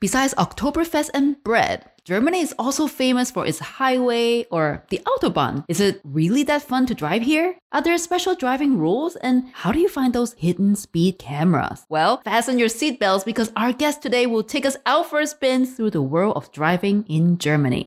Besides Oktoberfest and bread, Germany is also famous for its highway or the Autobahn. Is it really that fun to drive here? Are there special driving rules? And how do you find those hidden speed cameras? Well, fasten your seatbelts because our guest today will take us out for a spin through the world of driving in Germany.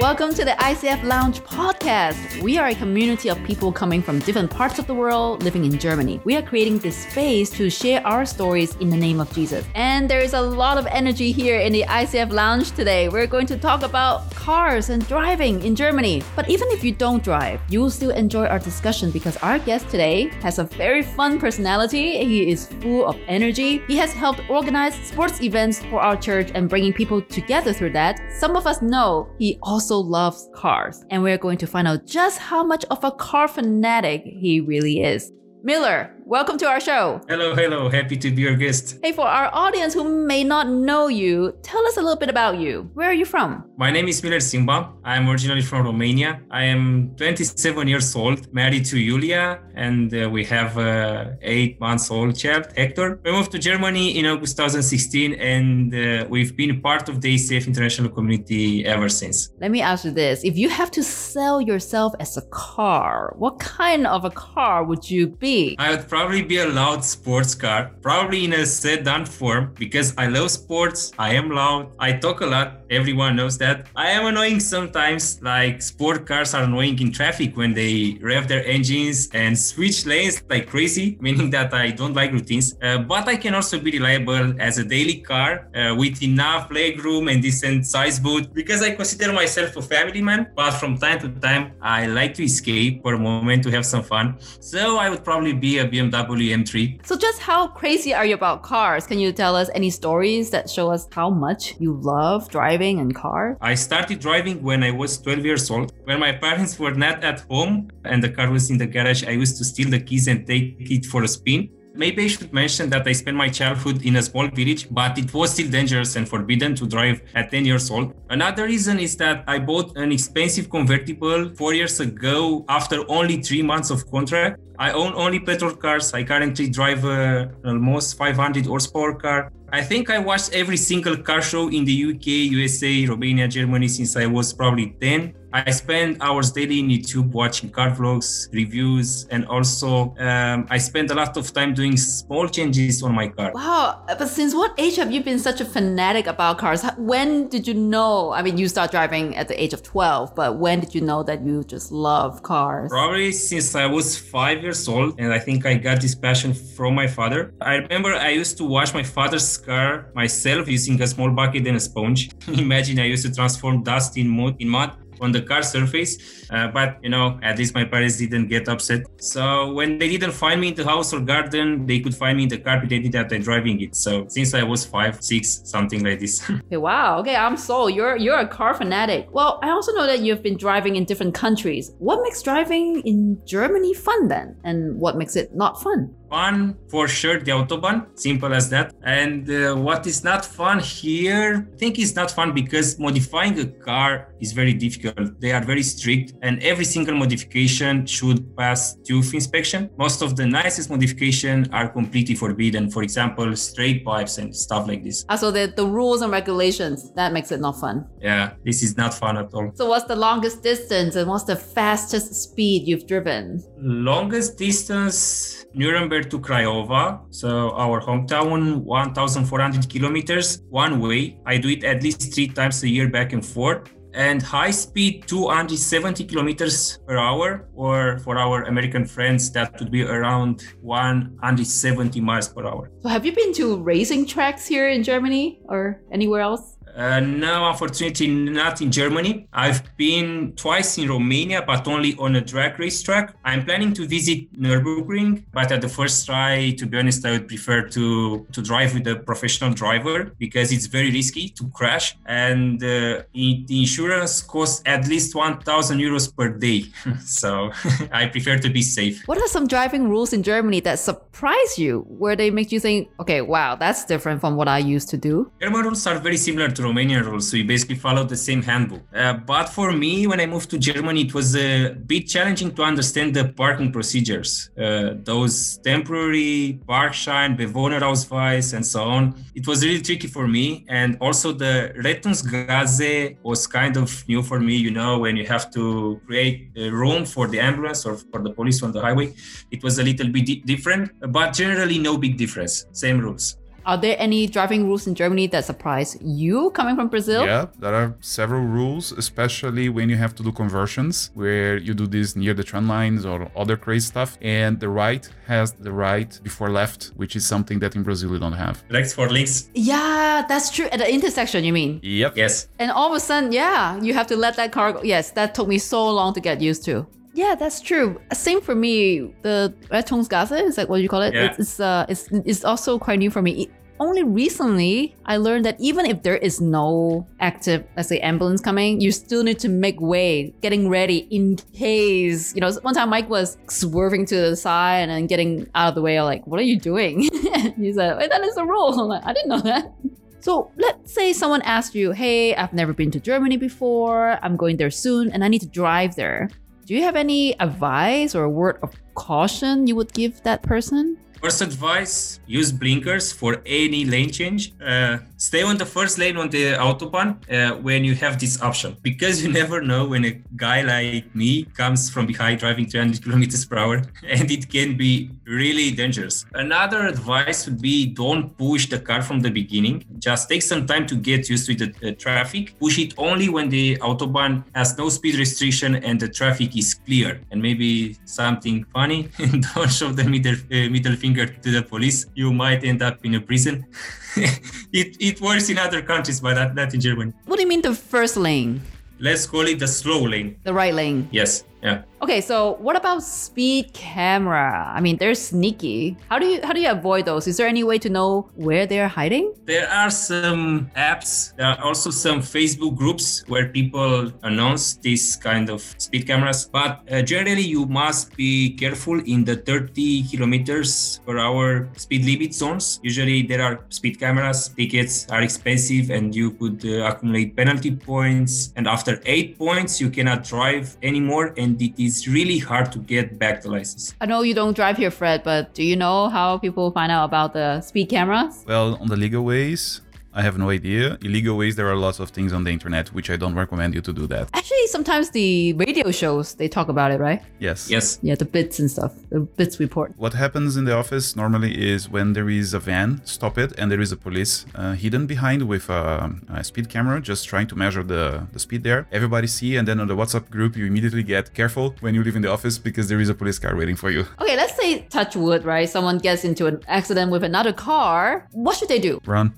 Welcome to the ICF Lounge podcast. We are a community of people coming from different parts of the world living in Germany. We are creating this space to share our stories in the name of Jesus. And there is a lot of energy here in the ICF Lounge today. We're going to talk about cars and driving in Germany. But even if you don't drive, you will still enjoy our discussion because our guest today has a very fun personality. He is full of energy. He has helped organize sports events for our church and bringing people together through that. Some of us know he also loves cars, and we're going to find out just how much of a car fanatic he really is. Miller, welcome to our show. Hello, hello. Happy to be your guest. Hey, for our audience who may not know you, tell us a little bit about you. Where are you from? My name is Miller Simba. I am originally from Romania. I am 27 years old, married to Julia, and uh, we have a uh, eight months old child, Hector. We moved to Germany in August 2016, and uh, we've been part of the ICF international community ever since. Let me ask you this. If you have to sell yourself as a car, what kind of a car would you be? I would probably be a loud sports car, probably in a sedan form because I love sports. I am loud. I talk a lot. Everyone knows that. I am annoying sometimes, like sport cars are annoying in traffic when they rev their engines and switch lanes like crazy, meaning that I don't like routines. Uh, but I can also be reliable as a daily car uh, with enough legroom and decent size boot because I consider myself a family man. But from time to time, I like to escape for a moment to have some fun. So I would probably be a BMW M3. So, just how crazy are you about cars? Can you tell us any stories that show us how much you love driving and cars? I started driving when I was 12 years old. When my parents were not at home and the car was in the garage, I used to steal the keys and take it for a spin. Maybe I should mention that I spent my childhood in a small village, but it was still dangerous and forbidden to drive at 10 years old. Another reason is that I bought an expensive convertible four years ago after only three months of contract. I own only petrol cars. I currently drive a almost 500 horsepower car. I think I watched every single car show in the UK, USA, Romania, Germany since I was probably 10. I spend hours daily in YouTube watching car vlogs, reviews, and also um, I spend a lot of time doing small changes on my car. Wow! But since what age have you been such a fanatic about cars? When did you know? I mean, you start driving at the age of 12, but when did you know that you just love cars? Probably since I was five years old, and I think I got this passion from my father. I remember I used to wash my father's car myself using a small bucket and a sponge. Imagine I used to transform dust in mud in mud on the car surface. Uh, but you know, at least my parents didn't get upset. So when they didn't find me in the house or garden, they could find me in the car pretending that I'm driving it. So since I was five, six, something like this. okay, wow. Okay, I'm sold. You're you're a car fanatic. Well, I also know that you've been driving in different countries. What makes driving in Germany fun then, and what makes it not fun? fun for sure the autobahn simple as that and uh, what is not fun here i think it's not fun because modifying a car is very difficult they are very strict and every single modification should pass TÜV inspection. Most of the nicest modification are completely forbidden for example straight pipes and stuff like this. Ah, so the, the rules and regulations that makes it not fun. Yeah this is not fun at all. So what's the longest distance and what's the fastest speed you've driven? Longest distance Nuremberg to Craiova, so our hometown, 1,400 kilometers one way. I do it at least three times a year back and forth. And high speed 270 kilometers per hour, or for our American friends, that would be around 170 miles per hour. So, have you been to racing tracks here in Germany or anywhere else? Uh, no, unfortunately, not in Germany. I've been twice in Romania, but only on a drag race track. I'm planning to visit Nürburgring, but at the first try, to be honest, I would prefer to, to drive with a professional driver because it's very risky to crash. And uh, the insurance costs at least 1,000 euros per day. so I prefer to be safe. What are some driving rules in Germany that surprise you, where they make you think, okay, wow, that's different from what I used to do? German rules are very similar to Romanian rules. So we basically followed the same handbook. Uh, but for me, when I moved to Germany, it was a bit challenging to understand the parking procedures. Uh, those temporary Parkschein, Bewohnerausweis, and so on. It was really tricky for me. And also the Rettungsgasse was kind of new for me, you know, when you have to create a room for the ambulance or for the police on the highway. It was a little bit di- different, but generally no big difference. Same rules. Are there any driving rules in Germany that surprise you coming from Brazil? Yeah, there are several rules, especially when you have to do conversions, where you do this near the trend lines or other crazy stuff. And the right has the right before left, which is something that in Brazil you don't have. Rechts vor links. Yeah, that's true. At the intersection, you mean? Yep. Yes. And all of a sudden, yeah, you have to let that car go. Yes, that took me so long to get used to. Yeah, that's true. Same for me. The Rettungsgasse is like what do you call it? Yeah. It's uh, it's it's also quite new for me. Only recently I learned that even if there is no active, let's say, ambulance coming, you still need to make way, getting ready in case. You know, one time Mike was swerving to the side and getting out of the way. I'm like, what are you doing? he said, that is the rule. I'm like, I didn't know that. So let's say someone asks you, hey, I've never been to Germany before, I'm going there soon, and I need to drive there. Do you have any advice or a word of caution you would give that person? First advice use blinkers for any lane change. Uh, stay on the first lane on the Autobahn uh, when you have this option because you never know when a guy like me comes from behind driving 300 kilometers per hour and it can be really dangerous. Another advice would be don't push the car from the beginning. Just take some time to get used to the uh, traffic. Push it only when the Autobahn has no speed restriction and the traffic is clear. And maybe something funny, don't show the middle, uh, middle finger to the police. You might end up in a prison. it, it works in other countries, but not, not in Germany. What do you mean the first lane? Let's call it the slow lane. The right lane? Yes, yeah. Okay, so what about speed camera? I mean, they're sneaky. How do you how do you avoid those? Is there any way to know where they're hiding? There are some apps. There are also some Facebook groups where people announce this kind of speed cameras. But uh, generally, you must be careful in the 30 kilometers per hour speed limit zones. Usually, there are speed cameras. Tickets are expensive, and you could uh, accumulate penalty points. And after eight points, you cannot drive anymore, and it is really hard to get back the license. I know you don't drive here, Fred, but do you know how people find out about the speed cameras? Well, on the legal ways, I have no idea. Illegal ways, there are lots of things on the internet, which I don't recommend you to do that. Actually, sometimes the radio shows they talk about it, right? Yes. Yes. Yeah, the bits and stuff, the bits report. What happens in the office normally is when there is a van, stop it, and there is a police uh, hidden behind with a, a speed camera, just trying to measure the, the speed there. Everybody see, and then on the WhatsApp group, you immediately get careful when you leave in the office because there is a police car waiting for you. Okay, let's say touch wood, right? Someone gets into an accident with another car. What should they do? Run.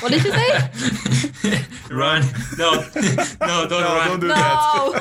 What did you say? run. No, no, don't No, run. don't do no.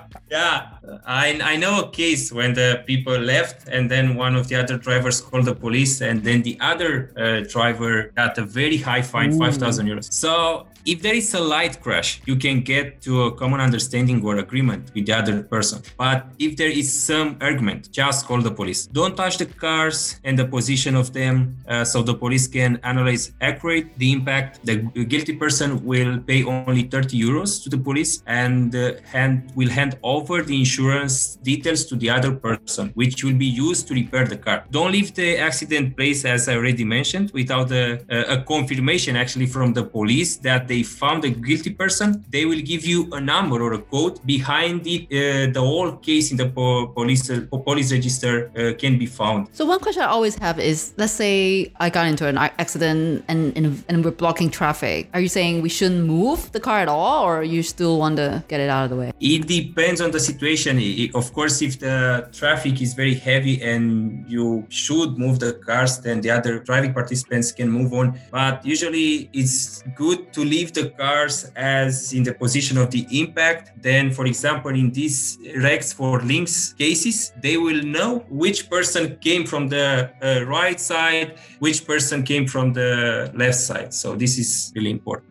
Yeah, I, I know a case when the people left and then one of the other drivers called the police and then the other uh, driver got a very high fine, 5,000 euros. So if there is a light crash, you can get to a common understanding or agreement with the other person. But if there is some argument, just call the police. Don't touch the cars and the position of them uh, so the police can analyze accurate the impact. The guilty person will pay only 30 euros to the police and uh, hand, will hand over the insurance details to the other person, which will be used to repair the car. Don't leave the accident place, as I already mentioned, without a, a, confirmation actually from the police that they found a guilty person. They will give you a number or a code behind it. Uh, the whole case in the po- police uh, police register uh, can be found. So one question I always have is, let's say I got into an accident and, and and we're blocking traffic. Are you saying we shouldn't move the car at all, or you still want to get it out of the way? It depends on the situation. I- Of course, if the traffic is very heavy and you should move the cars, then the other driving participants can move on. But usually, it's good to leave the cars as in the position of the impact. Then, for example, in these Rechts vor links cases, they will know which person came from the uh, right side, which person came from the left side. So, this is really important.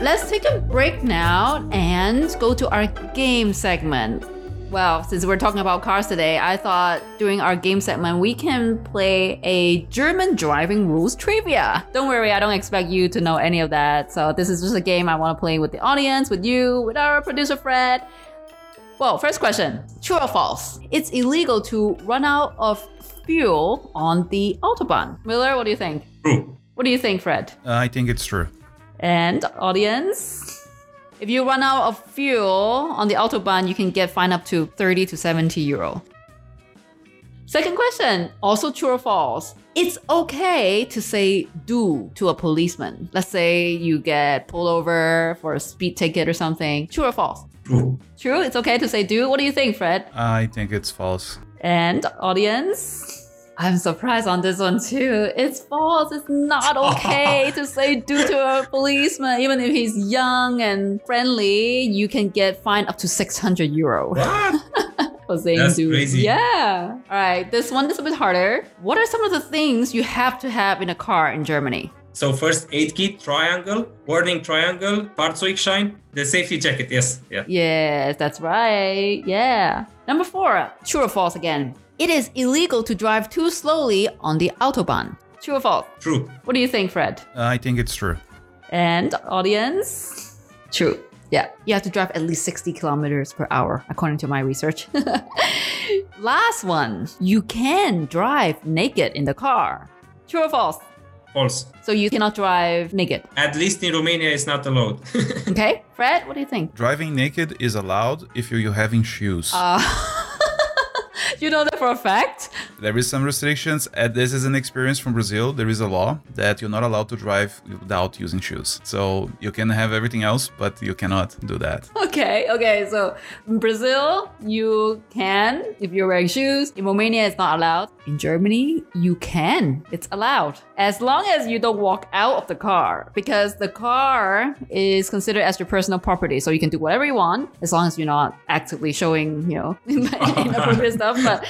Let's take a break now and go to our game segment. Well, since we're talking about cars today, I thought during our game segment we can play a German driving rules trivia. Don't worry, I don't expect you to know any of that. So this is just a game I want to play with the audience, with you, with our producer Fred. Well, first question True or false? It's illegal to run out of fuel on the Autobahn. Miller, what do you think? True. What do you think, Fred? Uh, I think it's true. And audience? If you run out of fuel on the Autobahn, you can get fined up to 30 to 70 euro. Second question, also true or false? It's okay to say du to a policeman. Let's say you get pulled over for a speed ticket or something. True or false? True. True, it's okay to say du. What do you think, Fred? I think it's false. And audience? I'm surprised on this one too. It's false. It's not okay to say du to a policeman, even if he's young and friendly. You can get fined up to 600 euro What? for saying That's du. crazy. Yeah. All right. This one is a bit harder. What are some of the things you have to have in a car in Germany? so first aid kit, triangle, warning triangle, Fahrzeugschein, the safety jacket. Yes. Yeah. Yes, that's right. Yeah. Number four. True or false again? It is illegal to drive too slowly on the autobahn. True or false? True. What do you think, Fred? Uh, I think it's true. And audience? True. Yeah. You have to drive at least 60 kilometers per hour, according to my research. Last one. You can drive naked in the car. True or false? False. So you cannot drive naked. At least in Romania, it's not allowed. Okay. Fred, what do you think? Driving naked is allowed if you're having shoes. Uh, you know that for a fact? there is some restrictions. And this is an experience from Brazil. There is a law that you're not allowed to drive without using shoes. So you can have everything else, but you cannot do that. Oh, Okay, okay. So in Brazil, you can if you're wearing shoes. In Romania, it's not allowed. In Germany, you can. It's allowed as long as you don't walk out of the car because the car is considered as your personal property. So you can do whatever you want as long as you're not actively showing, you know, inappropriate stuff. But,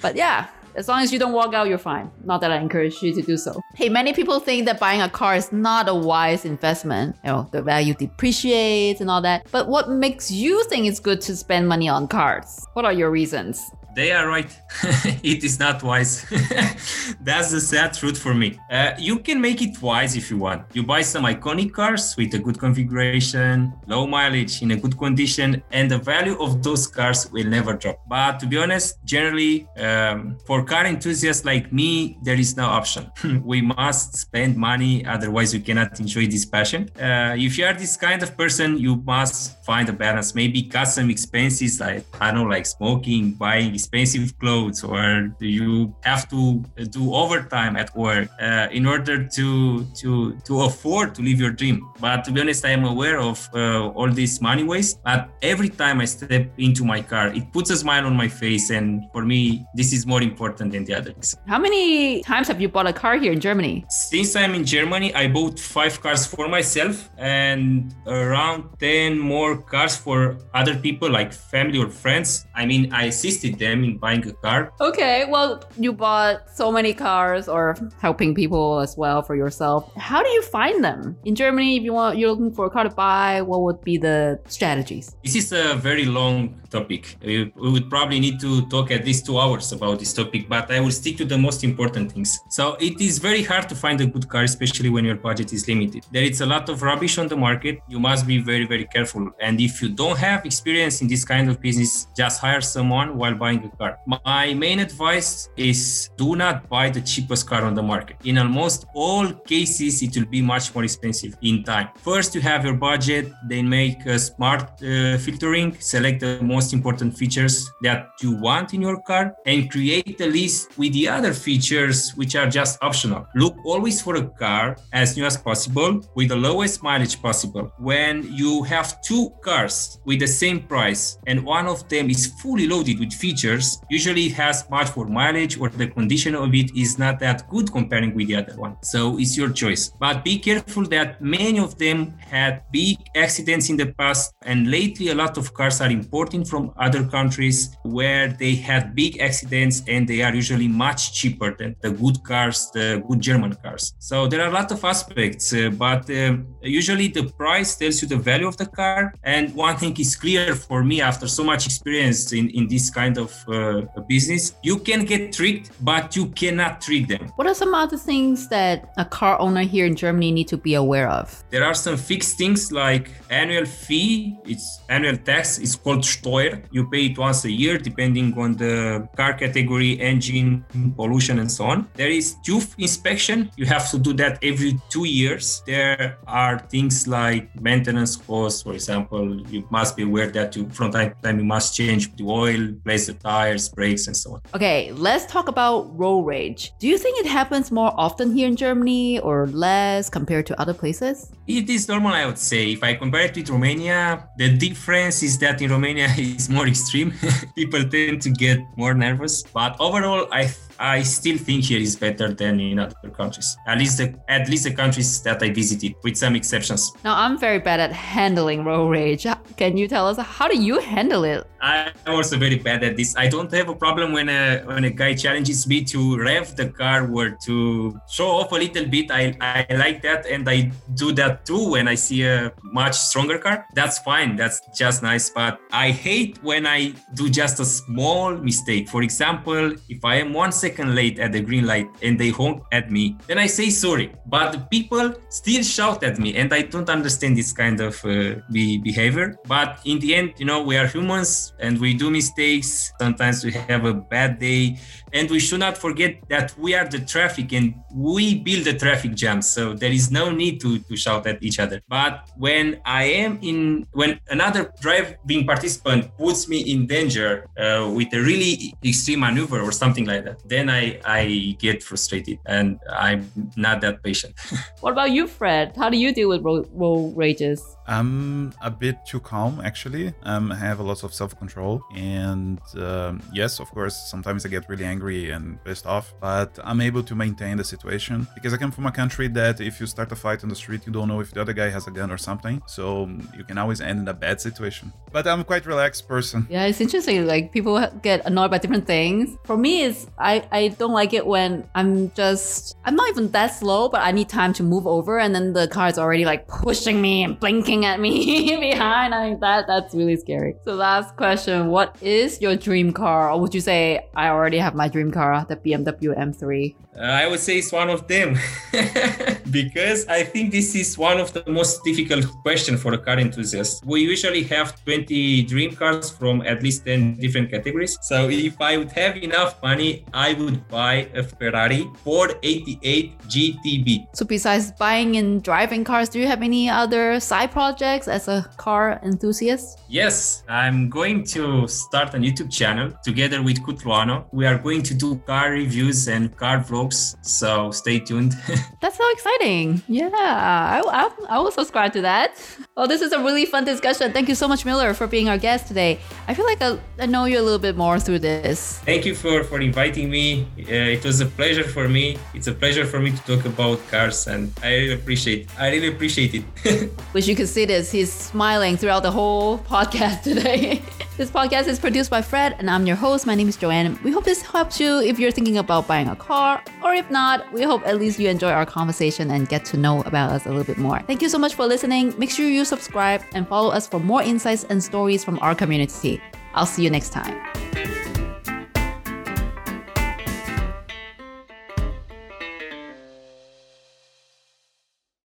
but yeah. As long as you don't walk out, you're fine. Not that I encourage you to do so. Hey, many people think that buying a car is not a wise investment. You know, the value depreciates and all that. But what makes you think it's good to spend money on cars? What are your reasons? They are right. it is not wise. That's the sad truth for me. Uh, you can make it wise if you want. You buy some iconic cars with a good configuration, low mileage, in a good condition, and the value of those cars will never drop. But to be honest, generally, um, for car enthusiasts like me, there is no option. we must spend money, otherwise, you cannot enjoy this passion. Uh, if you are this kind of person, you must find a balance. Maybe cut some expenses like, I don't know, like smoking, buying expensive clothes or do you have to do overtime at work uh, in order to to to afford to live your dream? But to be honest i am aware of uh, all this money waste but every time i step into my car it puts a smile on my face and for me this is more important than the others How many times have you bought a car here in Germany? since i'm in germany i bought five cars for myself and around 10 more cars for other people like family or friends. I mean i assisted them in buying a car Okay, well, you bought so many cars or helping people as well for yourself. How do you find them? In Germany, if you want you're looking for a car to buy, what would be the strategies? This is a very long topic. We we would probably need to talk at least two hours about this topic, but I will stick to the most important things. So it is very hard to find a good car, especially when your budget is limited. There is a lot of rubbish on the market. You must be very, very careful. And if you don't have experience in this kind of business, just hire someone while buying car. My main advice is do not buy the cheapest car on the market. In almost all cases, it will be much more expensive in time. First, you have your budget, then make a smart uh, filtering, select the most important features that you want in your car, and create a list with the other features which are just optional. Look always for a car as new as possible with the lowest mileage possible. When you have two cars with the same price and one of them is fully loaded with features, features, usually it has much more mileage or the condition of it is not that good comparing with the other one. So it's your choice. But be careful that many of them had big accidents in the past and lately a lot of cars are importing from other countries where they had big accidents and they are usually much cheaper than the good cars, the good German cars. So there are a lot of aspects, uh, but um, usually the price tells you the value of the car. And one thing is clear for me after so much experience in, in this kind of uh, business, you can get tricked, but you cannot trick them. What are some other things that a car owner here in Germany need to be aware of? There are some fixed things like annual fee, it's annual tax, it's called Steuer. You pay it once a year depending on the car category, engine, pollution, and so on. There is TÜV inspection. You have to do that every two years. There are things like maintenance costs, for example. You must be aware that you from time to time you must change the oil, replace the tires, brakes, and so on. Okay, let's talk about road rage. Do you think it happens more often here in Germany or less compared to other places? It is normal, I would say. If I compare it with Romania, the difference is that in Romania it's more extreme. People tend to get more nervous, but overall, I I still think here is better than in other countries. At least the at least the countries that I visited, with some exceptions. Now I'm very bad at handling road rage. Can you tell us how do you handle it? I'm also very bad at this. I don't have a problem when a when a guy challenges me to rev the car or to show off a little bit. I, I like that and I do that too when I see a much stronger car. That's fine. That's just nice. But I hate when I do just a small mistake. For example, if I am one second late at the green light and they honk at me, then I say sorry. But the people still shout at me and I don't understand this kind of uh, be- behavior. But in the end, you know, we are humans and we do mistakes. Sometimes we have a bad day. And we should not forget that we are the traffic and we build the traffic jams. So there is no need to, to shout at each other. But when I am in, when another driving participant puts me in danger uh, with a really extreme maneuver or something like that, then I, I get frustrated and I'm not that patient. what about you, Fred? How do you deal with road, road rages? I'm a bit too calm actually. Um, I have a lot of self control, and um, yes, of course, sometimes I get really angry and pissed off, but I'm able to maintain the situation because I come from a country that if you start a fight on the street, you don't know if the other guy has a gun or something, so you can always end in a bad situation. But I'm quite relaxed person. Yeah, it's interesting. Like people get annoyed by different things. For me, it's I I don't like it when I'm just I'm not even that slow, but I need time to move over, and then the car is already like pushing me and blinking at me behind. I think that that's really scary. So last question, what is your dream car? Or would you say I already have my dream car, the BMW M3? Uh, I would say it's one of them because I think this is one of the most difficult questions for a car enthusiast. We usually have 20 dream cars from at least 10 different categories. So if I would have enough money, I would buy a Ferrari 488 GTB. So besides buying and driving cars, do you have any other side projects as a car enthusiast? Yes, I'm going to start a YouTube channel together with Cutruano. We are going to do car reviews and car vlogs so stay tuned. That's so exciting. Yeah, I, I, I will subscribe to that. Well, this is a really fun discussion. Thank you so much, Miller, for being our guest today. I feel like I, I know you a little bit more through this. Thank you for, for inviting me. Uh, it was a pleasure for me. It's a pleasure for me to talk about cars, and I really appreciate. I really appreciate it. Wish you could see this. He's smiling throughout the whole podcast today. this podcast is produced by Fred, and I'm your host. My name is Joanne. We hope this helps you if you're thinking about buying a car or if not, we hope at least you enjoy our conversation and get to know about us a little bit more. Thank you so much for listening. Make sure you subscribe and follow us for more insights and stories from our community. I'll see you next time.